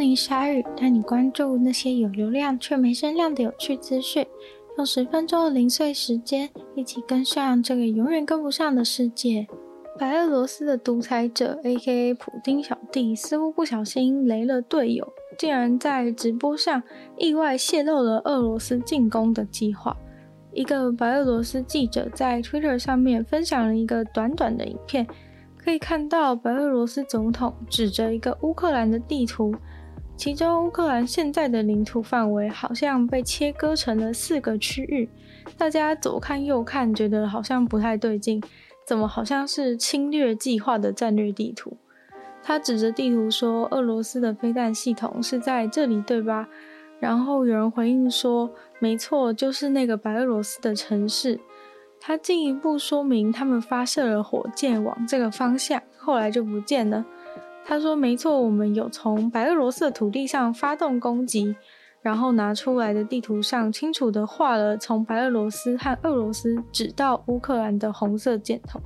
欢迎光临鲨语，带你关注那些有流量却没声量的有趣资讯。用十分钟的零碎时间，一起跟上这个永远跟不上的世界。白俄罗斯的独裁者 （A.K.A. 普丁小弟）似乎不小心雷了队友，竟然在直播上意外泄露了俄罗斯进攻的计划。一个白俄罗斯记者在 Twitter 上面分享了一个短短的影片，可以看到白俄罗斯总统指着一个乌克兰的地图，其中乌克兰现在的领土范围好像被切割成了四个区域，大家左看右看，觉得好像不太对劲。怎么好像是侵略计划的战略地图？他指着地图说：“俄罗斯的飞弹系统是在这里，对吧？”然后有人回应说：“没错，就是那个白俄罗斯的城市。”他进一步说明，他们发射了火箭往这个方向，后来就不见了。他说：“没错，我们有从白俄罗斯的土地上发动攻击。”然后拿出来的地图上清楚地画了从白俄罗斯和俄罗斯指到乌克兰的红色箭头，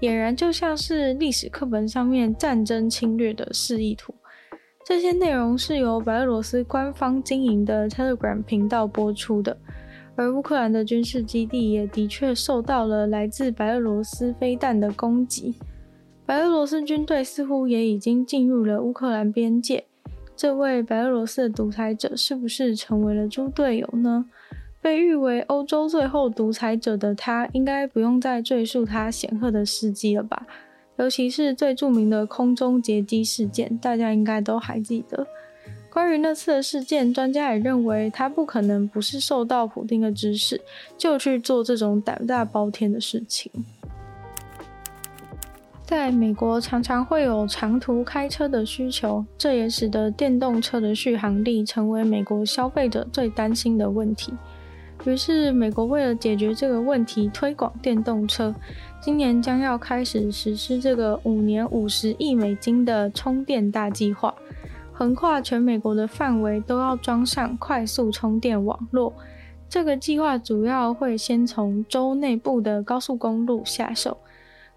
俨然就像是历史课本上面战争侵略的示意图。这些内容是由白俄罗斯官方经营的 Telegram 频道播出的，而乌克兰的军事基地也的确受到了来自白俄罗斯飞弹的攻击。白俄罗斯军队似乎也已经进入了乌克兰边界。这位白俄罗斯的独裁者是不是成为了猪队友呢？被誉为欧洲最后独裁者的他，应该不用再赘述他显赫的事迹了吧？尤其是最著名的空中劫机事件，大家应该都还记得。关于那次的事件，专家也认为他不可能不是受到普丁的指使，就去做这种胆大包天的事情。在美国，常常会有长途开车的需求，这也使得电动车的续航力成为美国消费者最担心的问题。于是，美国为了解决这个问题，推广电动车，今年将要开始实施这个五年五十亿美金的充电大计划，横跨全美国的范围都要装上快速充电网络。这个计划主要会先从州内部的高速公路下手。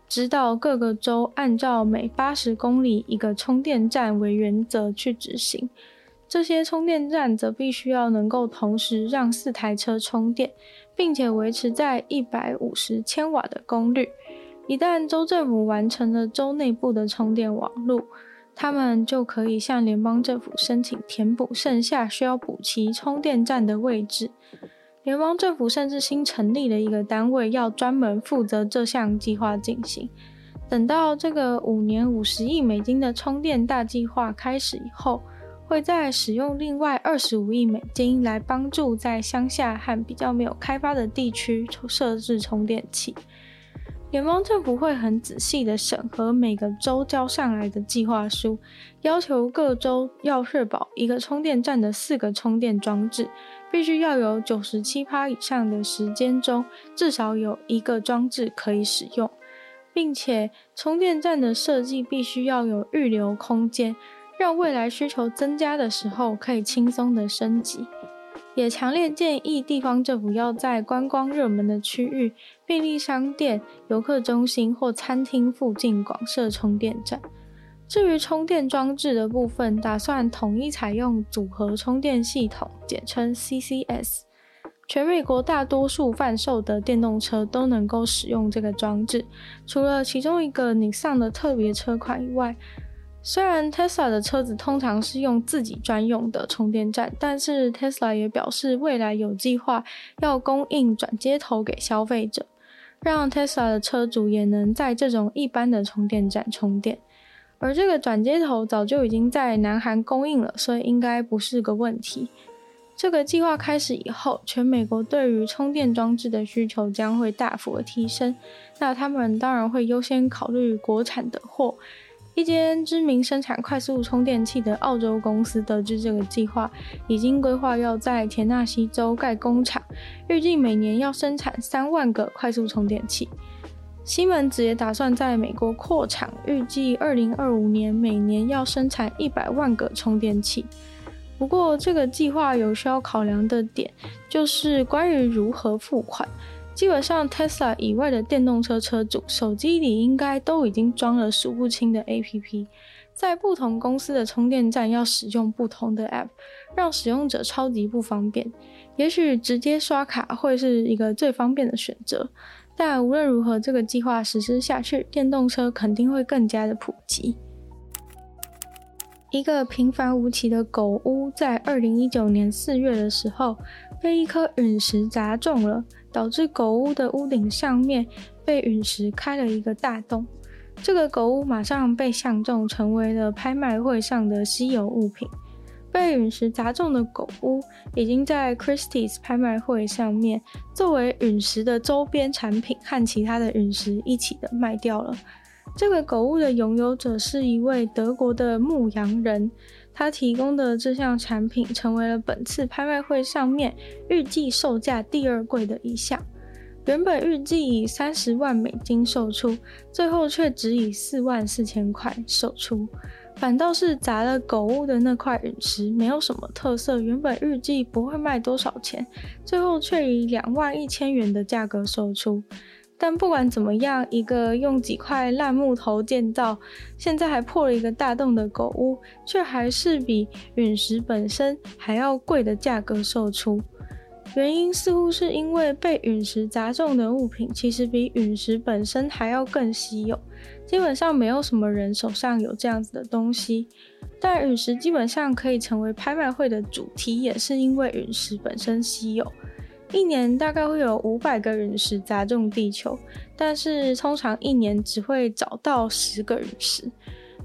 指导各个州按照每八十公里一个充电站为原则去执行，这些充电站则必须要能够同时让四台车充电，并且维持在一百五十千瓦的功率。一旦州政府完成了州内部的充电网络，他们就可以向联邦政府申请填补剩下需要补齐充电站的位置。联邦政府甚至新成立了一个单位，要专门负责这项计划进行。等到这个五年五十亿美金的充电大计划开始以后，会再使用另外二十五亿美金来帮助在乡下和比较没有开发的地区设置充电器。联邦政府会很仔细地审核每个州交上来的计划书，要求各州要确保一个充电站的四个充电装置。必须要有九十七趴以上的时间中，至少有一个装置可以使用，并且充电站的设计必须要有预留空间，让未来需求增加的时候可以轻松的升级。也强烈建议地方政府要在观光热门的区域、便利商店、游客中心或餐厅附近广设充电站。至于充电装置的部分，打算统一采用组合充电系统，简称 CCS。全美国大多数贩售的电动车都能够使用这个装置，除了其中一个 Nissan 的特别车款以外。虽然 Tesla 的车子通常是用自己专用的充电站，但是 Tesla 也表示未来有计划要供应转接头给消费者，让 Tesla 的车主也能在这种一般的充电站充电。而这个转接头早就已经在南韩供应了，所以应该不是个问题。这个计划开始以后，全美国对于充电装置的需求将会大幅提升。那他们当然会优先考虑国产的货。一间知名生产快速充电器的澳洲公司得知这个计划，已经规划要在田纳西州盖工厂，预计每年要生产三万个快速充电器。西门子也打算在美国扩产，预计二零二五年每年要生产一百万个充电器。不过，这个计划有需要考量的点，就是关于如何付款。基本上，Tesla 以外的电动车车主手机里应该都已经装了数不清的 APP，在不同公司的充电站要使用不同的 App，让使用者超级不方便。也许直接刷卡会是一个最方便的选择，但无论如何，这个计划实施下去，电动车肯定会更加的普及。一个平凡无奇的狗屋，在二零一九年四月的时候，被一颗陨石砸中了。导致狗屋的屋顶上面被陨石开了一个大洞，这个狗屋马上被相中，成为了拍卖会上的稀有物品。被陨石砸中的狗屋已经在 Christie's 拍卖会上面作为陨石的周边产品和其他的陨石一起的卖掉了。这个狗屋的拥有者是一位德国的牧羊人。他提供的这项产品成为了本次拍卖会上面预计售价第二贵的一项，原本预计以三十万美金售出，最后却只以四万四千块售出。反倒是砸了狗屋的那块陨石没有什么特色，原本预计不会卖多少钱，最后却以两万一千元的价格售出。但不管怎么样，一个用几块烂木头建造，现在还破了一个大洞的狗屋，却还是比陨石本身还要贵的价格售出。原因似乎是因为被陨石砸中的物品，其实比陨石本身还要更稀有。基本上没有什么人手上有这样子的东西。但陨石基本上可以成为拍卖会的主题，也是因为陨石本身稀有。一年大概会有五百个陨石砸中地球，但是通常一年只会找到十个陨石，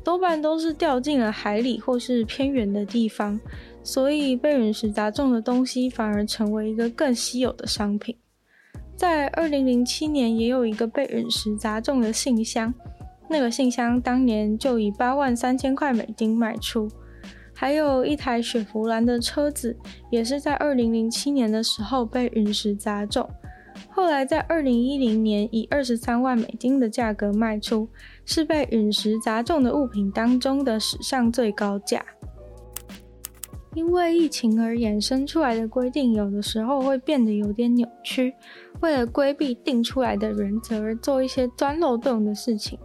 多半都是掉进了海里或是偏远的地方，所以被陨石砸中的东西反而成为一个更稀有的商品。在二零零七年，也有一个被陨石砸中的信箱，那个信箱当年就以八万三千块美金卖出。还有一台雪佛兰的车子，也是在二零零七年的时候被陨石砸中，后来在二零一零年以二十三万美金的价格卖出，是被陨石砸中的物品当中的史上最高价。因为疫情而衍生出来的规定，有的时候会变得有点扭曲，为了规避定出来的原则而做一些钻漏洞的事情。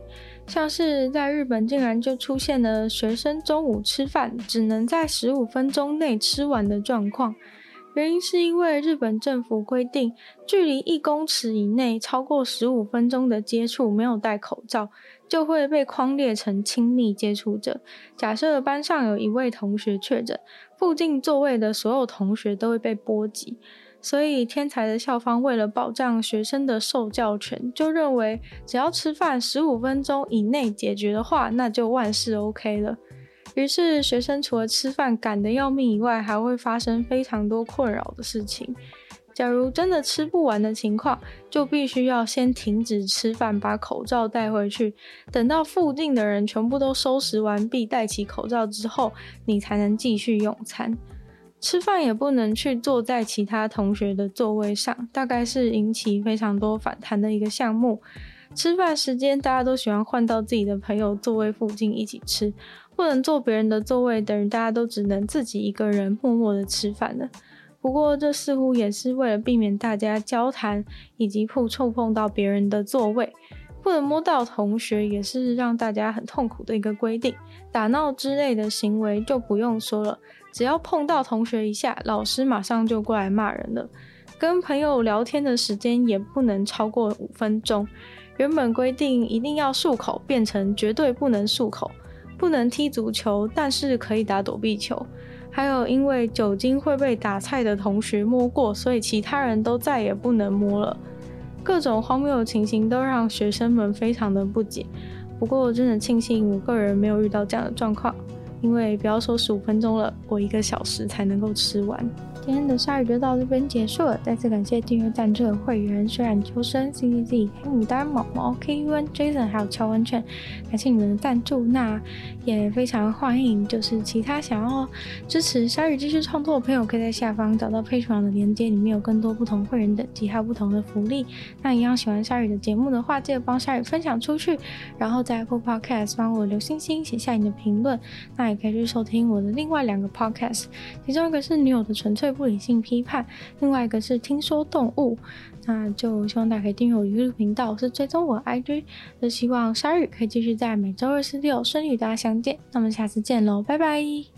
像是在日本，竟然就出现了学生中午吃饭只能在十五分钟内吃完的状况。原因是因为日本政府规定，距离一公尺以内超过十五分钟的接触，没有戴口罩，就会被框列成亲密接触者。假设班上有一位同学确诊，附近座位的所有同学都会被波及。所以，天才的校方为了保障学生的受教权，就认为只要吃饭十五分钟以内解决的话，那就万事 OK 了。于是，学生除了吃饭赶得要命以外，还会发生非常多困扰的事情。假如真的吃不完的情况，就必须要先停止吃饭，把口罩带回去，等到附近的人全部都收拾完毕，戴起口罩之后，你才能继续用餐。吃饭也不能去坐在其他同学的座位上，大概是引起非常多反弹的一个项目。吃饭时间大家都喜欢换到自己的朋友座位附近一起吃，不能坐别人的座位，等于大家都只能自己一个人默默的吃饭了。不过这似乎也是为了避免大家交谈以及碰触碰到别人的座位。不能摸到同学也是让大家很痛苦的一个规定。打闹之类的行为就不用说了，只要碰到同学一下，老师马上就过来骂人了。跟朋友聊天的时间也不能超过五分钟。原本规定一定要漱口，变成绝对不能漱口。不能踢足球，但是可以打躲避球。还有因为酒精会被打菜的同学摸过，所以其他人都再也不能摸了。各种荒谬的情形都让学生们非常的不解。不过，我真的庆幸我个人没有遇到这样的状况，因为不要说十五分钟了，我一个小时才能够吃完。今天的鲨鱼就到这边结束了。再次感谢订阅赞助的会员：水染秋生、C C Z、黑牡丹、毛毛、K U N、Jason，还有乔文犬。感谢你们的赞助，那也非常欢迎，就是其他想要支持鲨鱼继续创作的朋友，可以在下方找到 p a t r o n 的链接，里面有更多不同会员等级还有不同的福利。那一样喜欢鲨鱼的节目的话，记得帮鲨鱼分享出去，然后在 Apple Podcast 帮我留星星，写下你的评论。那也可以去收听我的另外两个 Podcast，其中一个是女友的纯粹不理性批判，另外一个是听说动物，那就希望大家可以订阅我的频道，是追踪我 IG，就希望鲨鱼可以继续在每周二、四、六顺利与大家相见。那我们下次见喽，拜拜。